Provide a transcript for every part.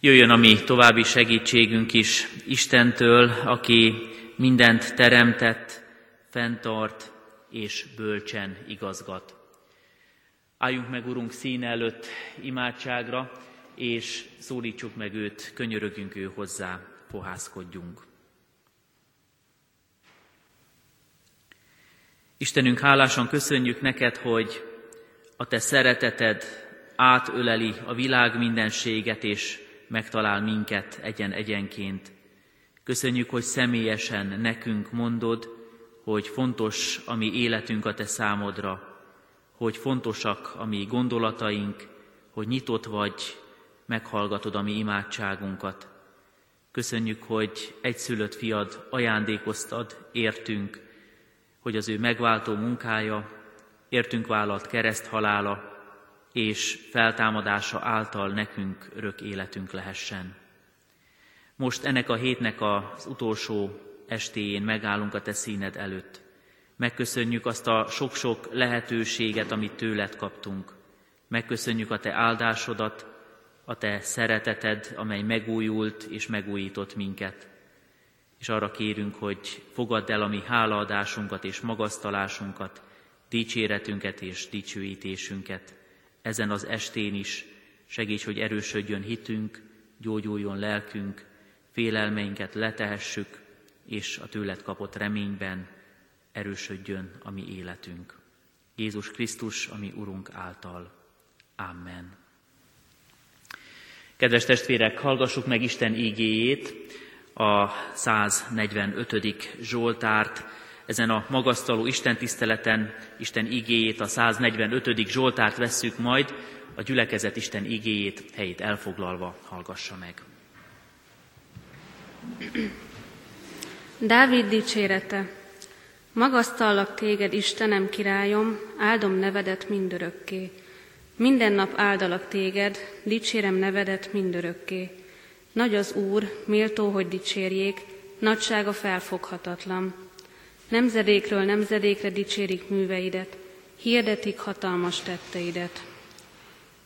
Jöjjön a mi további segítségünk is Istentől, aki mindent teremtett, fenntart és bölcsen igazgat. Álljunk meg, Urunk, szín előtt imádságra, és szólítsuk meg őt, könyörögünk ő hozzá, fohászkodjunk. Istenünk, hálásan köszönjük neked, hogy a te szereteted átöleli a világ mindenséget, és megtalál minket egyen-egyenként. Köszönjük, hogy személyesen nekünk mondod, hogy fontos a mi életünk a te számodra, hogy fontosak a mi gondolataink, hogy nyitott vagy, meghallgatod a mi imádságunkat. Köszönjük, hogy egyszülött fiad ajándékoztad, értünk, hogy az ő megváltó munkája, értünk vállalt kereszt halála és feltámadása által nekünk örök életünk lehessen. Most ennek a hétnek az utolsó estéjén megállunk a Te színed előtt. Megköszönjük azt a sok-sok lehetőséget, amit tőled kaptunk. Megköszönjük a Te áldásodat, a Te szereteted, amely megújult és megújított minket. És arra kérünk, hogy fogadd el a mi hálaadásunkat és magasztalásunkat, dicséretünket és dicsőítésünket. Ezen az estén is segíts, hogy erősödjön hitünk, gyógyuljon lelkünk, félelmeinket letehessük, és a tőled kapott reményben erősödjön a mi életünk. Jézus Krisztus, a mi Urunk által. Amen. Kedves testvérek, hallgassuk meg Isten ígéjét, a 145. Zsoltárt, ezen a magasztaló Isten tiszteleten Isten igéjét, a 145. Zsoltárt vesszük majd, a gyülekezet Isten igéjét helyét elfoglalva hallgassa meg. Dávid dicsérete. Magasztallak téged, Istenem királyom, áldom nevedet mindörökké. Minden nap áldalak téged, dicsérem nevedet mindörökké. Nagy az Úr, méltó, hogy dicsérjék, nagysága felfoghatatlan. Nemzedékről nemzedékre dicsérik műveidet, hirdetik hatalmas tetteidet.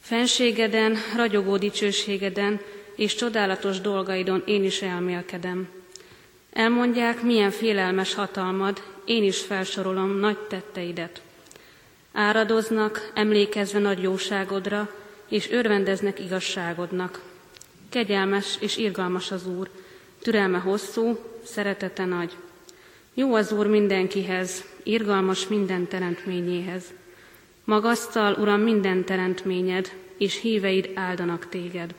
Fenségeden, ragyogó dicsőségeden és csodálatos dolgaidon én is elmélkedem. Elmondják, milyen félelmes hatalmad, én is felsorolom nagy tetteidet. Áradoznak, emlékezve nagy jóságodra, és örvendeznek igazságodnak. Kegyelmes és irgalmas az Úr, türelme hosszú, szeretete nagy. Jó az Úr mindenkihez, irgalmas minden teremtményéhez. Magasztal, Uram, minden teremtményed, és híveid áldanak téged.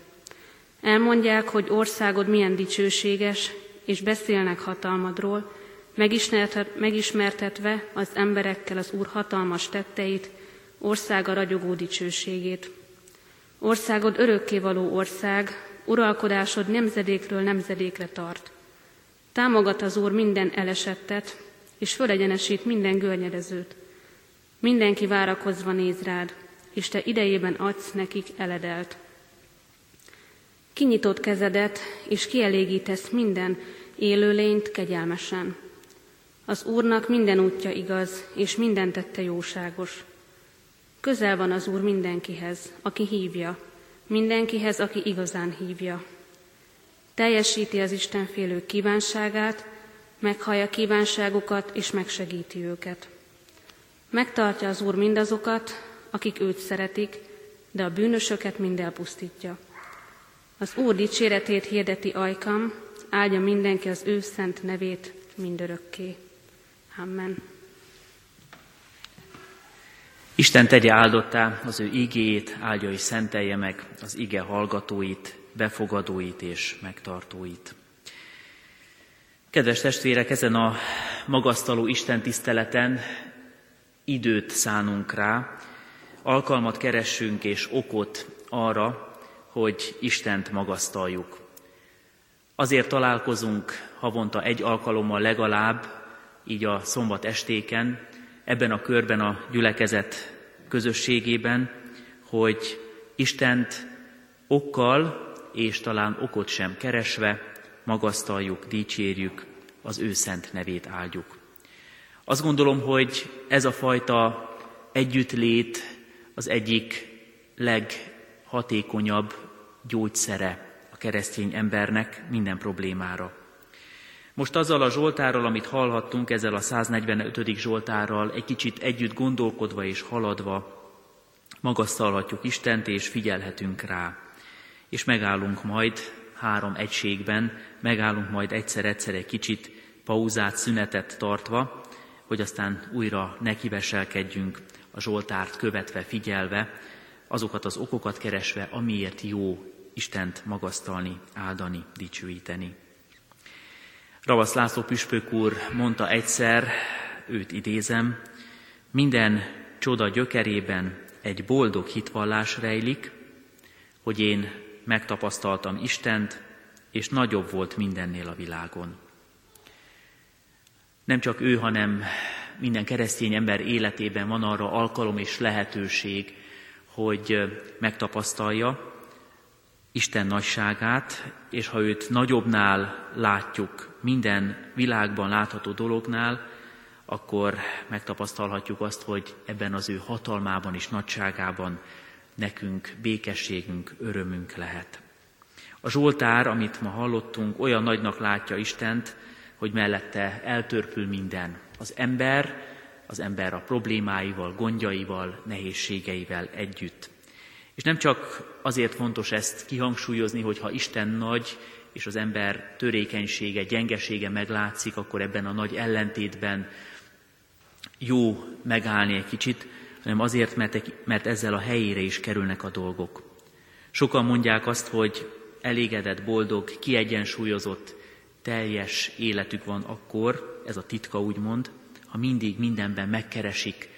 Elmondják, hogy országod milyen dicsőséges, és beszélnek hatalmadról, megismertetve az emberekkel az Úr hatalmas tetteit, országa ragyogó dicsőségét. Országod örökkévaló ország, uralkodásod nemzedékről nemzedékre tart. Támogat az Úr minden elesettet, és fölegyenesít minden görnyedezőt. Mindenki várakozva néz rád, és te idejében adsz nekik eledelt. Kinyitott kezedet, és kielégítesz minden élőlényt kegyelmesen. Az Úrnak minden útja igaz, és minden tette jóságos. Közel van az Úr mindenkihez, aki hívja, mindenkihez, aki igazán hívja. Teljesíti az Isten félők kívánságát, meghallja kívánságukat és megsegíti őket. Megtartja az Úr mindazokat, akik őt szeretik, de a bűnösöket mind elpusztítja. Az Úr dicséretét hirdeti ajkam, áldja mindenki az ő szent nevét mindörökké. Amen. Isten tegye áldottá az ő igéjét, áldja és szentelje meg az ige hallgatóit, befogadóit és megtartóit. Kedves testvérek, ezen a magasztaló Isten tiszteleten időt szánunk rá, alkalmat keressünk és okot arra, hogy Istent magasztaljuk. Azért találkozunk havonta egy alkalommal legalább, így a szombat estéken, ebben a körben a gyülekezet közösségében, hogy Istent okkal és talán okot sem keresve magasztaljuk, dicsérjük, az ő szent nevét áldjuk. Azt gondolom, hogy ez a fajta együttlét az egyik leghatékonyabb gyógyszere a keresztény embernek minden problémára. Most azzal a Zsoltárral, amit hallhattunk, ezzel a 145. Zsoltárral egy kicsit együtt gondolkodva és haladva magasztalhatjuk Istent és figyelhetünk rá. És megállunk majd három egységben, megállunk majd egyszer-egyszer egy kicsit pauzát, szünetet tartva, hogy aztán újra nekiveselkedjünk a Zsoltárt követve, figyelve, azokat az okokat keresve, amiért jó Istent magasztalni, áldani, dicsőíteni. Ravasz László Püspök úr mondta egyszer, őt idézem, minden csoda gyökerében egy boldog hitvallás rejlik, hogy én megtapasztaltam Istent, és nagyobb volt mindennél a világon. Nem csak ő, hanem minden keresztény ember életében van arra alkalom és lehetőség, hogy megtapasztalja Isten nagyságát, és ha őt nagyobbnál látjuk minden világban látható dolognál, akkor megtapasztalhatjuk azt, hogy ebben az ő hatalmában és nagyságában nekünk békességünk, örömünk lehet. A Zsoltár, amit ma hallottunk, olyan nagynak látja Istent, hogy mellette eltörpül minden. Az ember, az ember a problémáival, gondjaival, nehézségeivel együtt. És nem csak azért fontos ezt kihangsúlyozni, hogy ha Isten nagy, és az ember törékenysége, gyengesége meglátszik, akkor ebben a nagy ellentétben jó megállni egy kicsit, hanem azért, mert, mert ezzel a helyére is kerülnek a dolgok. Sokan mondják azt, hogy elégedett, boldog, kiegyensúlyozott, teljes életük van akkor, ez a titka úgymond, ha mindig mindenben megkeresik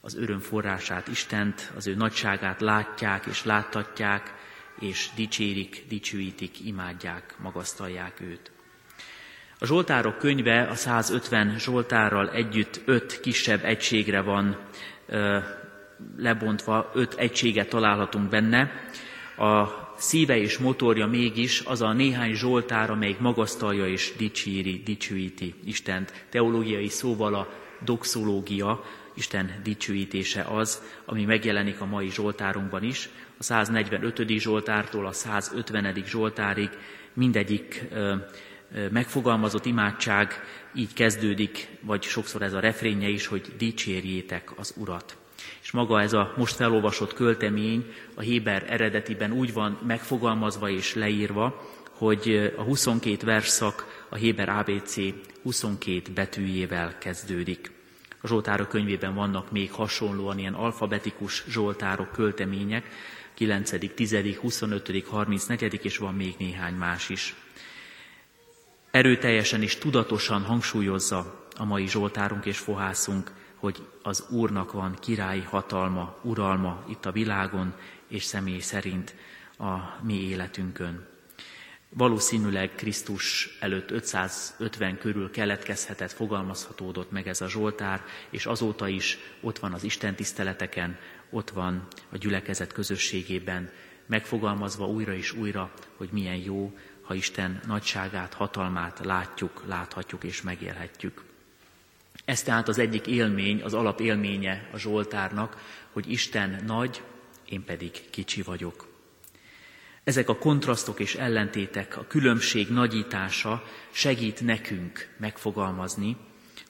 az öröm forrását, Istent, az ő nagyságát látják és láttatják, és dicsérik, dicsőítik, imádják, magasztalják őt. A Zsoltárok könyve a 150 Zsoltárral együtt öt kisebb egységre van lebontva, öt egységet találhatunk benne. A szíve és motorja mégis az a néhány Zsoltár, amelyik magasztalja és dicséri, dicsőíti Istent. Teológiai szóval a doxológia, Isten dicsőítése az, ami megjelenik a mai Zsoltárunkban is. A 145. Zsoltártól a 150. Zsoltárig mindegyik megfogalmazott imádság így kezdődik, vagy sokszor ez a refrénje is, hogy dicsérjétek az Urat. És maga ez a most felolvasott költemény a Héber eredetiben úgy van megfogalmazva és leírva, hogy a 22 versszak a Héber ABC 22 betűjével kezdődik. A Zsoltárok könyvében vannak még hasonlóan ilyen alfabetikus Zsoltárok, költemények, 9., 10., 25., 34. és van még néhány más is. Erőteljesen és tudatosan hangsúlyozza a mai Zsoltárunk és fohászunk, hogy az Úrnak van királyi hatalma, uralma itt a világon, és személy szerint a mi életünkön. Valószínűleg Krisztus előtt 550 körül keletkezhetett, fogalmazhatódott meg ez a Zsoltár, és azóta is ott van az Isten tiszteleteken, ott van a gyülekezet közösségében, megfogalmazva újra és újra, hogy milyen jó, ha Isten nagyságát, hatalmát látjuk, láthatjuk és megélhetjük. Ez tehát az egyik élmény, az alapélménye a Zsoltárnak, hogy Isten nagy, én pedig kicsi vagyok. Ezek a kontrasztok és ellentétek, a különbség nagyítása segít nekünk megfogalmazni,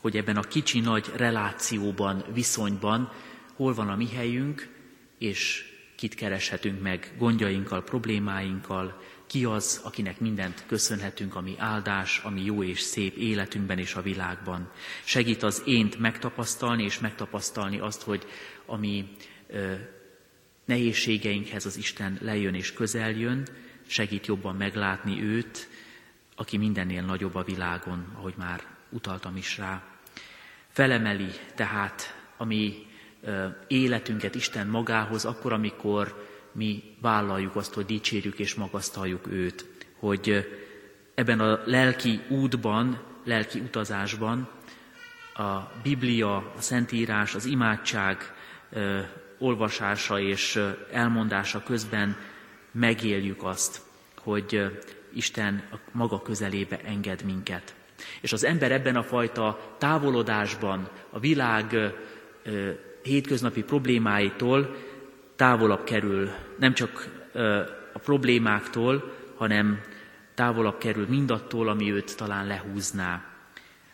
hogy ebben a kicsi-nagy relációban, viszonyban hol van a mi helyünk, és kit kereshetünk meg gondjainkkal, problémáinkkal, ki az, akinek mindent köszönhetünk, ami áldás, ami jó és szép életünkben és a világban. Segít az ént megtapasztalni, és megtapasztalni azt, hogy ami nehézségeinkhez az Isten lejön és közel jön, segít jobban meglátni őt, aki mindennél nagyobb a világon, ahogy már utaltam is rá. Felemeli tehát a mi életünket Isten magához, akkor, amikor mi vállaljuk azt, hogy dicsérjük és magasztaljuk őt, hogy ebben a lelki útban, lelki utazásban a Biblia, a Szentírás, az imádság olvasása és elmondása közben megéljük azt, hogy Isten a maga közelébe enged minket. És az ember ebben a fajta távolodásban, a világ hétköznapi problémáitól távolabb kerül, nem csak a problémáktól, hanem távolabb kerül mindattól, ami őt talán lehúzná.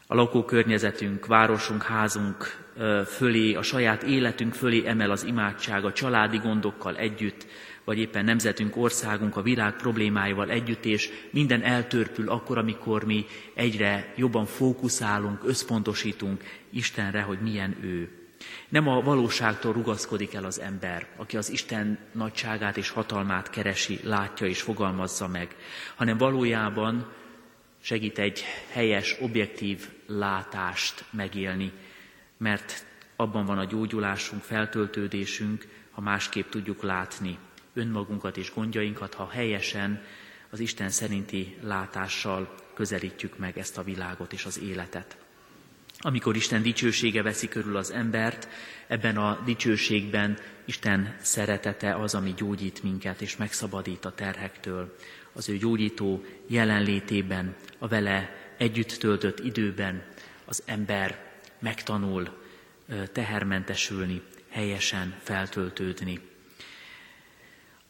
A lakókörnyezetünk, városunk, házunk fölé, a saját életünk fölé emel az imádság a családi gondokkal együtt, vagy éppen nemzetünk, országunk a világ problémáival együtt, és minden eltörpül akkor, amikor mi egyre jobban fókuszálunk, összpontosítunk Istenre, hogy milyen ő. Nem a valóságtól rugaszkodik el az ember, aki az Isten nagyságát és hatalmát keresi, látja és fogalmazza meg, hanem valójában segít egy helyes, objektív látást megélni, mert abban van a gyógyulásunk, feltöltődésünk, ha másképp tudjuk látni önmagunkat és gondjainkat, ha helyesen az Isten szerinti látással közelítjük meg ezt a világot és az életet. Amikor Isten dicsősége veszi körül az embert, ebben a dicsőségben Isten szeretete az, ami gyógyít minket és megszabadít a terhektől. Az ő gyógyító jelenlétében, a vele együtt töltött időben az ember megtanul tehermentesülni, helyesen feltöltődni.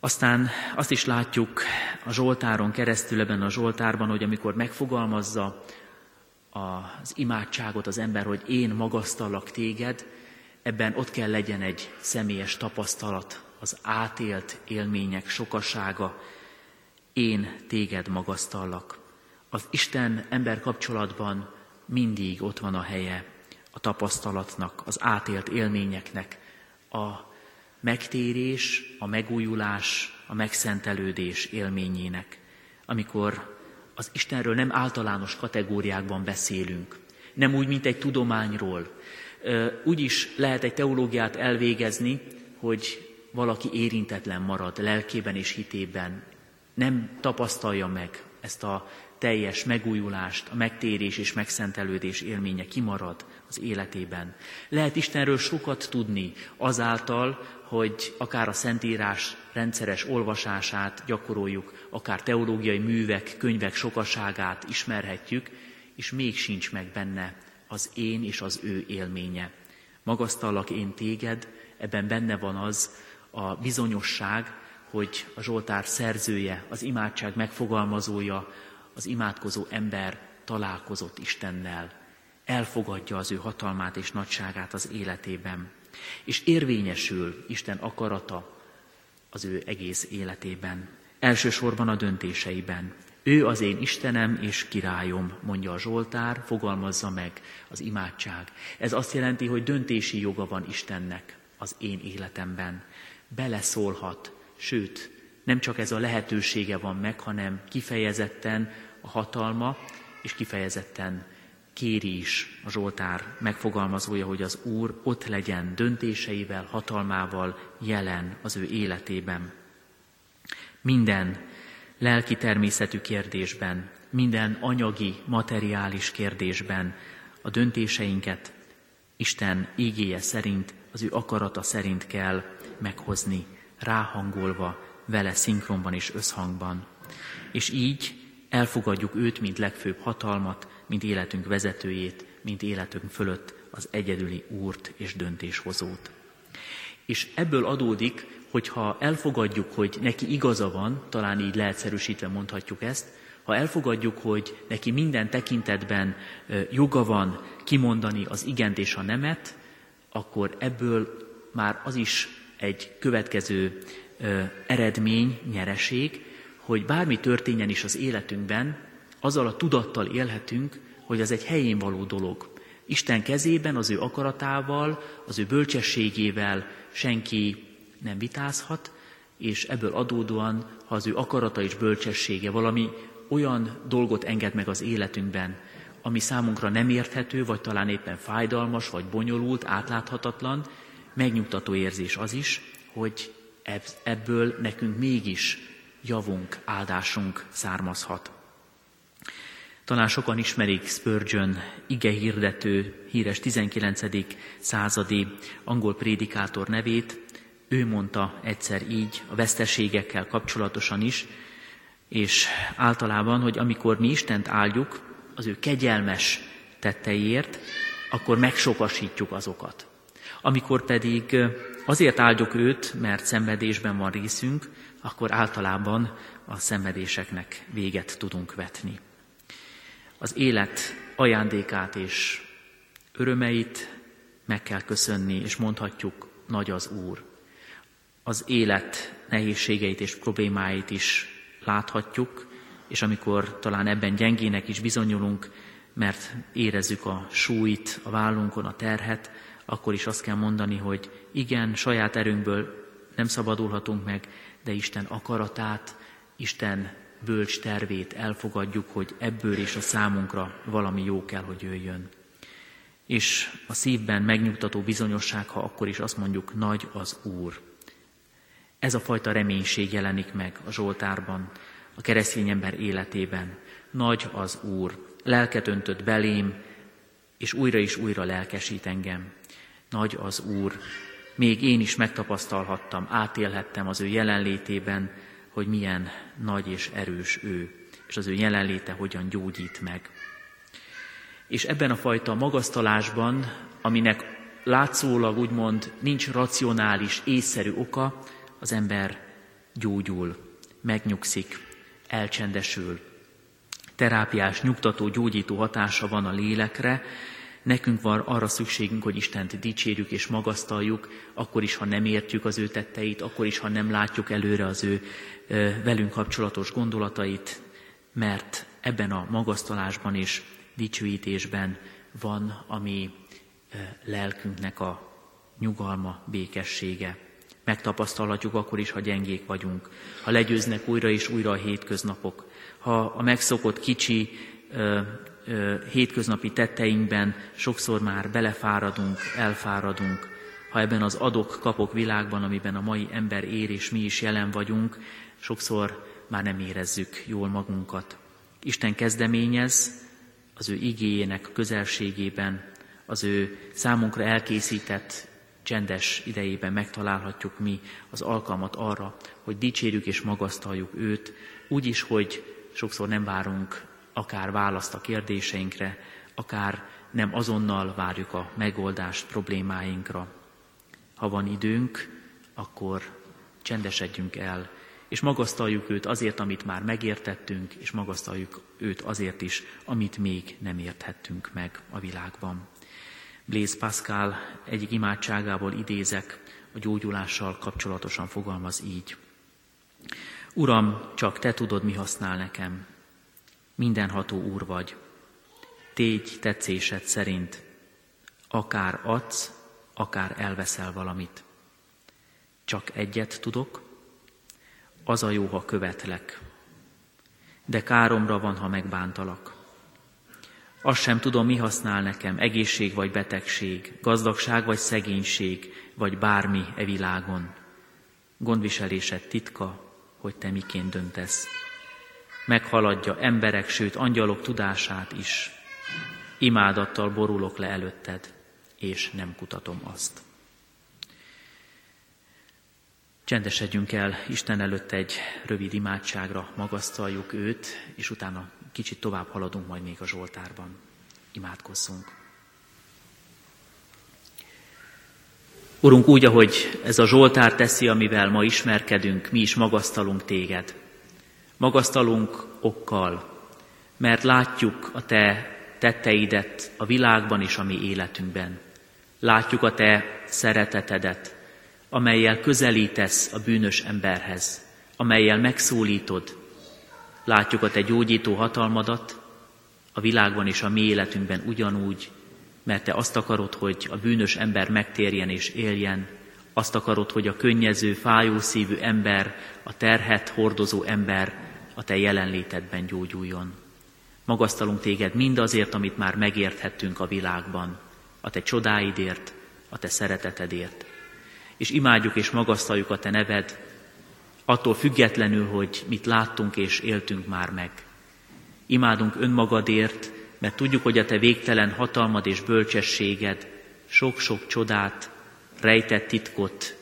Aztán azt is látjuk a Zsoltáron keresztül ebben a Zsoltárban, hogy amikor megfogalmazza az imádságot az ember, hogy én magasztallak téged, ebben ott kell legyen egy személyes tapasztalat, az átélt élmények sokasága, én téged magasztallak. Az Isten-ember kapcsolatban mindig ott van a helye a tapasztalatnak, az átélt élményeknek, a megtérés, a megújulás, a megszentelődés élményének, amikor az Istenről nem általános kategóriákban beszélünk, nem úgy, mint egy tudományról. Úgy is lehet egy teológiát elvégezni, hogy valaki érintetlen marad lelkében és hitében, nem tapasztalja meg ezt a teljes megújulást, a megtérés és megszentelődés élménye kimarad az életében. Lehet Istenről sokat tudni azáltal, hogy akár a Szentírás rendszeres olvasását gyakoroljuk, akár teológiai művek, könyvek sokaságát ismerhetjük, és még sincs meg benne az én és az ő élménye. Magasztallak én téged, ebben benne van az a bizonyosság, hogy a Zsoltár szerzője, az imádság megfogalmazója, az imádkozó ember találkozott Istennel, elfogadja az ő hatalmát és nagyságát az életében, és érvényesül Isten akarata az ő egész életében, elsősorban a döntéseiben. Ő az én Istenem és királyom, mondja a Zsoltár, fogalmazza meg az imádság. Ez azt jelenti, hogy döntési joga van Istennek az én életemben. Beleszólhat, sőt, nem csak ez a lehetősége van meg, hanem kifejezetten a hatalma, és kifejezetten kéri is a Zsoltár megfogalmazója, hogy az Úr ott legyen döntéseivel, hatalmával jelen az ő életében. Minden lelki természetű kérdésben, minden anyagi, materiális kérdésben a döntéseinket Isten ígéje szerint, az ő akarata szerint kell meghozni, ráhangolva, vele szinkronban és összhangban. És így elfogadjuk őt, mint legfőbb hatalmat, mint életünk vezetőjét, mint életünk fölött az egyedüli úrt és döntéshozót. És ebből adódik, hogyha elfogadjuk, hogy neki igaza van, talán így leegyszerűsítve mondhatjuk ezt, ha elfogadjuk, hogy neki minden tekintetben joga van kimondani az igent és a nemet, akkor ebből már az is egy következő eredmény, nyereség, hogy bármi történjen is az életünkben, azzal a tudattal élhetünk, hogy az egy helyén való dolog. Isten kezében, az ő akaratával, az ő bölcsességével senki nem vitázhat, és ebből adódóan, ha az ő akarata és bölcsessége valami olyan dolgot enged meg az életünkben, ami számunkra nem érthető, vagy talán éppen fájdalmas, vagy bonyolult, átláthatatlan, megnyugtató érzés az is, hogy ebből nekünk mégis javunk, áldásunk származhat. Talán sokan ismerik Spurgeon ige hirdető, híres 19. századi angol prédikátor nevét. Ő mondta egyszer így a veszteségekkel kapcsolatosan is, és általában, hogy amikor mi Istent áldjuk az ő kegyelmes tetteiért, akkor megsokasítjuk azokat. Amikor pedig azért áldjuk őt, mert szenvedésben van részünk, akkor általában a szenvedéseknek véget tudunk vetni. Az élet ajándékát és örömeit meg kell köszönni, és mondhatjuk, nagy az Úr. Az élet nehézségeit és problémáit is láthatjuk, és amikor talán ebben gyengének is bizonyulunk, mert érezzük a súlyt a vállunkon, a terhet, akkor is azt kell mondani, hogy igen, saját erőnkből nem szabadulhatunk meg, de Isten akaratát, Isten bölcs tervét elfogadjuk, hogy ebből is a számunkra valami jó kell, hogy jöjjön. És a szívben megnyugtató bizonyosság, ha akkor is azt mondjuk, nagy az Úr. Ez a fajta reménység jelenik meg a Zsoltárban, a keresztény ember életében. Nagy az Úr, lelket öntött belém, és újra és újra lelkesít engem. Nagy az Úr, még én is megtapasztalhattam, átélhettem az ő jelenlétében, hogy milyen nagy és erős ő, és az ő jelenléte hogyan gyógyít meg. És ebben a fajta magasztalásban, aminek látszólag úgymond nincs racionális, észszerű oka, az ember gyógyul, megnyugszik, elcsendesül. Terápiás, nyugtató, gyógyító hatása van a lélekre, Nekünk van arra szükségünk, hogy Istent dicsérjük és magasztaljuk, akkor is, ha nem értjük az ő tetteit, akkor is, ha nem látjuk előre az ő velünk kapcsolatos gondolatait, mert ebben a magasztalásban és dicsőítésben van a mi lelkünknek a nyugalma, békessége. Megtapasztalhatjuk akkor is, ha gyengék vagyunk, ha legyőznek újra és újra a hétköznapok, ha a megszokott kicsi hétköznapi tetteinkben sokszor már belefáradunk, elfáradunk, ha ebben az adok-kapok világban, amiben a mai ember ér és mi is jelen vagyunk, sokszor már nem érezzük jól magunkat. Isten kezdeményez az ő igéjének közelségében, az ő számunkra elkészített csendes idejében megtalálhatjuk mi az alkalmat arra, hogy dicsérjük és magasztaljuk őt, úgy is, hogy sokszor nem várunk akár választ a kérdéseinkre, akár nem azonnal várjuk a megoldást problémáinkra. Ha van időnk, akkor csendesedjünk el, és magasztaljuk őt azért, amit már megértettünk, és magasztaljuk őt azért is, amit még nem érthettünk meg a világban. Blaise Pascal egyik imádságából idézek, a gyógyulással kapcsolatosan fogalmaz így. Uram, csak te tudod, mi használ nekem mindenható Úr vagy. Tégy tetszésed szerint, akár adsz, akár elveszel valamit. Csak egyet tudok, az a jó, ha követlek, de káromra van, ha megbántalak. Azt sem tudom, mi használ nekem, egészség vagy betegség, gazdagság vagy szegénység, vagy bármi e világon. Gondviselésed titka, hogy te miként döntesz meghaladja emberek, sőt angyalok tudását is. Imádattal borulok le előtted, és nem kutatom azt. Csendesedjünk el Isten előtt egy rövid imádságra, magasztaljuk őt, és utána kicsit tovább haladunk majd még a Zsoltárban. Imádkozzunk. Urunk, úgy, ahogy ez a Zsoltár teszi, amivel ma ismerkedünk, mi is magasztalunk téged. Magasztalunk okkal, mert látjuk a Te tetteidet a világban és a mi életünkben. Látjuk a Te szeretetedet, amelyel közelítesz a bűnös emberhez, amelyel megszólítod. Látjuk a Te gyógyító hatalmadat a világban és a mi életünkben ugyanúgy, mert Te azt akarod, hogy a bűnös ember megtérjen és éljen, azt akarod, hogy a könnyező, fájó szívű ember, a terhet hordozó ember a Te jelenlétedben gyógyuljon. Magasztalunk Téged mindazért, amit már megérthettünk a világban, a Te csodáidért, a Te szeretetedért. És imádjuk és magasztaljuk a Te neved, attól függetlenül, hogy mit láttunk és éltünk már meg. Imádunk önmagadért, mert tudjuk, hogy a Te végtelen hatalmad és bölcsességed sok-sok csodát, rejtett titkot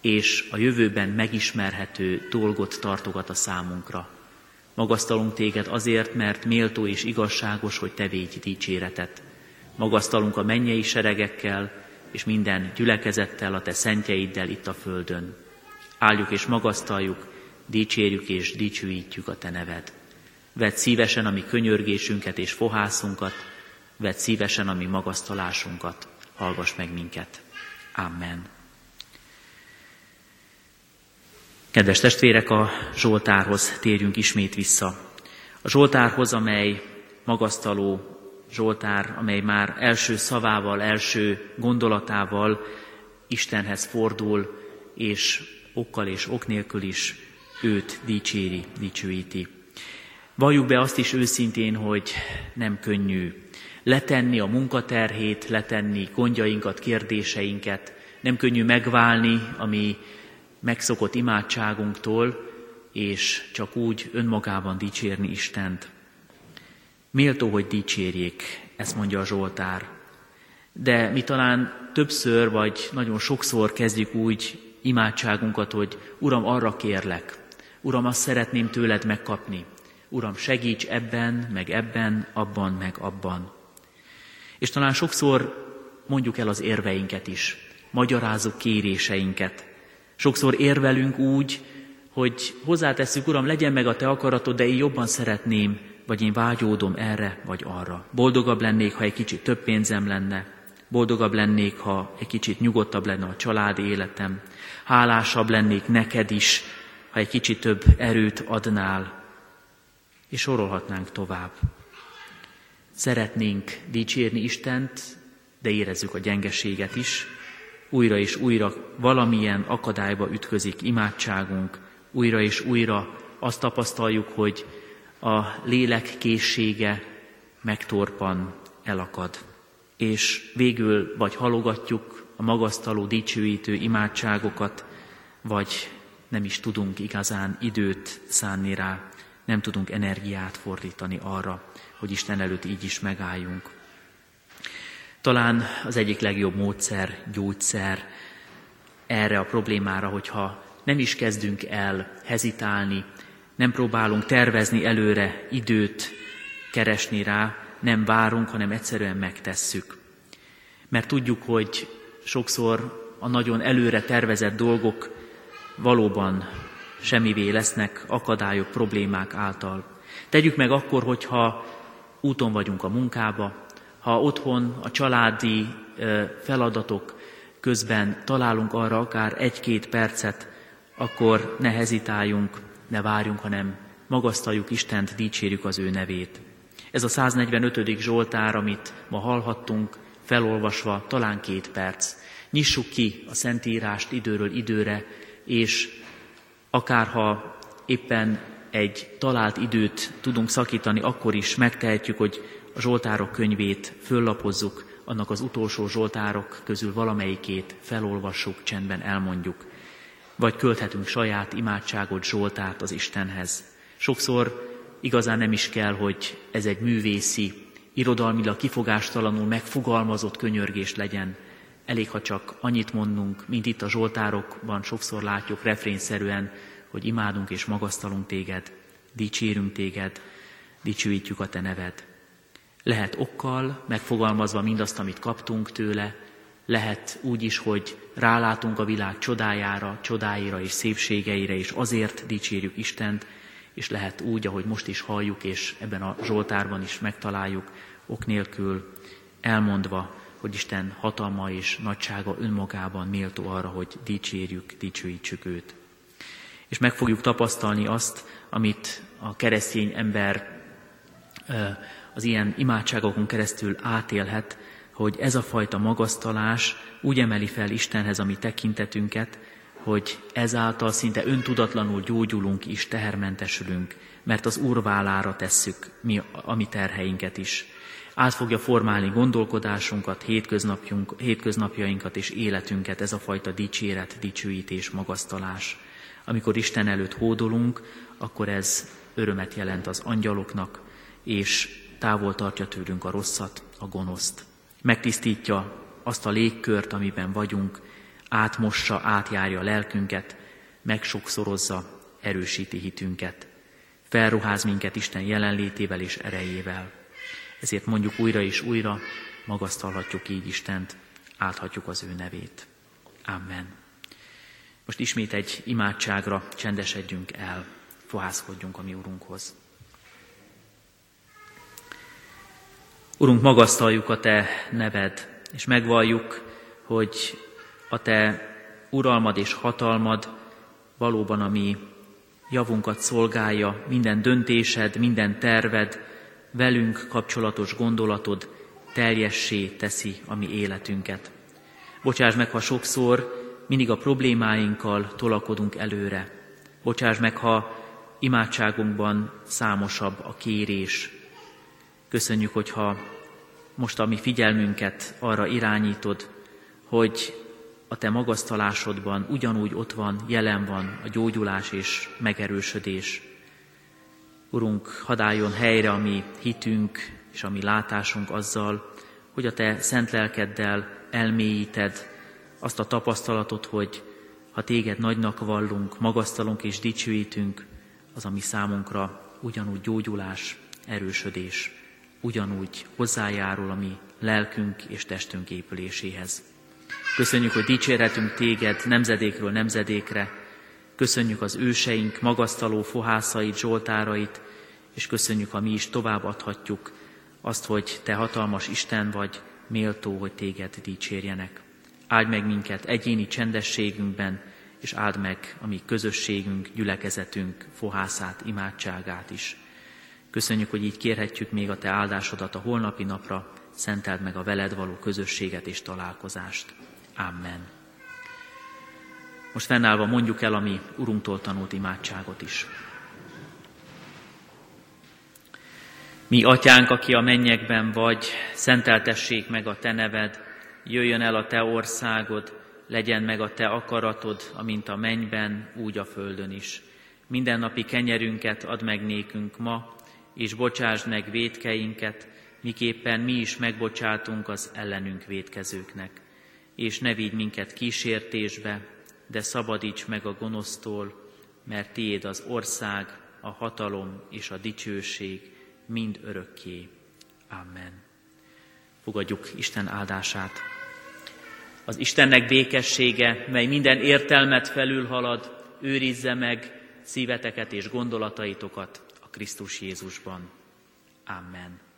és a jövőben megismerhető dolgot tartogat a számunkra. Magasztalunk téged azért, mert méltó és igazságos, hogy te védj dicséretet. Magasztalunk a mennyei seregekkel, és minden gyülekezettel, a te szentjeiddel itt a földön. Álljuk és magasztaljuk dicsérjük és dicsőítjük a Te neved. Vedd szívesen a mi könyörgésünket és fohászunkat, vedd szívesen a mi magasztalásunkat, hallgass meg minket. Amen. Kedves testvérek, a Zsoltárhoz térjünk ismét vissza. A Zsoltárhoz, amely magasztaló Zsoltár, amely már első szavával, első gondolatával Istenhez fordul, és okkal és ok nélkül is őt dicséri, dicsőíti. Valljuk be azt is őszintén, hogy nem könnyű letenni a munkaterhét, letenni gondjainkat, kérdéseinket, nem könnyű megválni a mi megszokott imádságunktól, és csak úgy önmagában dicsérni Istent. Méltó, hogy dicsérjék, ezt mondja a Zsoltár. De mi talán többször, vagy nagyon sokszor kezdjük úgy imádságunkat, hogy Uram, arra kérlek, Uram, azt szeretném tőled megkapni. Uram, segíts ebben, meg ebben, abban, meg abban. És talán sokszor mondjuk el az érveinket is, magyarázzuk kéréseinket. Sokszor érvelünk úgy, hogy hozzátesszük, Uram, legyen meg a Te akaratod, de én jobban szeretném, vagy én vágyódom erre vagy arra. Boldogabb lennék, ha egy kicsit több pénzem lenne, boldogabb lennék, ha egy kicsit nyugodtabb lenne a családi életem, hálásabb lennék neked is, ha egy kicsit több erőt adnál, és sorolhatnánk tovább. Szeretnénk dicsérni Istent, de érezzük a gyengeséget is. Újra és újra valamilyen akadályba ütközik imádságunk, újra és újra azt tapasztaljuk, hogy a lélek készsége megtorpan, elakad. És végül vagy halogatjuk a magasztaló, dicsőítő imádságokat, vagy nem is tudunk igazán időt szánni rá, nem tudunk energiát fordítani arra, hogy Isten előtt így is megálljunk. Talán az egyik legjobb módszer, gyógyszer erre a problémára, hogyha nem is kezdünk el hezitálni, nem próbálunk tervezni előre időt keresni rá, nem várunk, hanem egyszerűen megtesszük. Mert tudjuk, hogy sokszor a nagyon előre tervezett dolgok valóban semmivé lesznek akadályok, problémák által. Tegyük meg akkor, hogyha úton vagyunk a munkába, ha otthon a családi feladatok közben találunk arra akár egy-két percet, akkor ne hezitáljunk, ne várjunk, hanem magasztaljuk Istent, dicsérjük az ő nevét. Ez a 145. Zsoltár, amit ma hallhattunk, felolvasva talán két perc. Nyissuk ki a Szentírást időről időre, és akárha éppen egy talált időt tudunk szakítani, akkor is megtehetjük, hogy a Zsoltárok könyvét föllapozzuk, annak az utolsó Zsoltárok közül valamelyikét felolvassuk, csendben elmondjuk. Vagy költhetünk saját imádságot, Zsoltárt az Istenhez. Sokszor igazán nem is kell, hogy ez egy művészi, irodalmilag kifogástalanul megfogalmazott könyörgés legyen, Elég, ha csak annyit mondunk, mint itt a Zsoltárokban sokszor látjuk refrényszerűen, hogy imádunk és magasztalunk téged, dicsérünk téged, dicsőítjük a te neved. Lehet okkal, megfogalmazva mindazt, amit kaptunk tőle, lehet úgy is, hogy rálátunk a világ csodájára, csodáira és szépségeire, és azért dicsérjük Istent, és lehet úgy, ahogy most is halljuk, és ebben a Zsoltárban is megtaláljuk, ok nélkül elmondva, hogy Isten hatalma és nagysága önmagában méltó arra, hogy dicsérjük, dicsőítsük őt. És meg fogjuk tapasztalni azt, amit a keresztény ember az ilyen imádságokon keresztül átélhet, hogy ez a fajta magasztalás úgy emeli fel Istenhez a mi tekintetünket, hogy ezáltal szinte öntudatlanul gyógyulunk is, tehermentesülünk, mert az Úr vállára tesszük mi, a mi terheinket is át fogja formálni gondolkodásunkat, hétköznapjunk, hétköznapjainkat és életünket ez a fajta dicséret, dicsőítés, magasztalás. Amikor Isten előtt hódolunk, akkor ez örömet jelent az angyaloknak, és távol tartja tőlünk a rosszat, a gonoszt. Megtisztítja azt a légkört, amiben vagyunk, átmossa, átjárja a lelkünket, megsokszorozza, erősíti hitünket. Felruház minket Isten jelenlétével és erejével. Ezért mondjuk újra és újra, magasztalhatjuk így Istent, áthatjuk az ő nevét. Amen. Most ismét egy imádságra csendesedjünk el, fohászkodjunk a mi Urunkhoz. Urunk, magasztaljuk a Te neved, és megvalljuk, hogy a Te uralmad és hatalmad valóban a mi javunkat szolgálja, minden döntésed, minden terved, velünk kapcsolatos gondolatod teljessé teszi a mi életünket. Bocsáss meg, ha sokszor mindig a problémáinkkal tolakodunk előre. Bocsáss meg, ha imádságunkban számosabb a kérés. Köszönjük, hogyha most a mi figyelmünket arra irányítod, hogy a te magasztalásodban ugyanúgy ott van, jelen van a gyógyulás és megerősödés. Urunk, hadd helyre a mi hitünk és a mi látásunk azzal, hogy a te szent lelkeddel elmélyíted azt a tapasztalatot, hogy ha téged nagynak vallunk, magasztalunk és dicsőítünk, az a mi számunkra ugyanúgy gyógyulás, erősödés, ugyanúgy hozzájárul a mi lelkünk és testünk épüléséhez. Köszönjük, hogy dicsérhetünk téged nemzedékről nemzedékre, köszönjük az őseink magasztaló fohászait, zsoltárait, és köszönjük, ha mi is tovább adhatjuk azt, hogy te hatalmas Isten vagy, méltó, hogy téged dicsérjenek. Áld meg minket egyéni csendességünkben, és áld meg a mi közösségünk, gyülekezetünk fohászát, imádságát is. Köszönjük, hogy így kérhetjük még a Te áldásodat a holnapi napra, szenteld meg a veled való közösséget és találkozást. Amen. Most fennállva mondjuk el a mi Urunktól tanult imádságot is. Mi atyánk, aki a mennyekben vagy, szenteltessék meg a te neved, jöjjön el a te országod, legyen meg a te akaratod, amint a mennyben, úgy a földön is. Minden napi kenyerünket add meg nékünk ma, és bocsásd meg védkeinket, miképpen mi is megbocsátunk az ellenünk védkezőknek. És ne vigy minket kísértésbe, de szabadíts meg a gonosztól, mert tiéd az ország, a hatalom és a dicsőség mind örökké. Amen. Fogadjuk Isten áldását. Az Istennek békessége, mely minden értelmet felülhalad, őrizze meg szíveteket és gondolataitokat Krisztus Jézusban. Amen.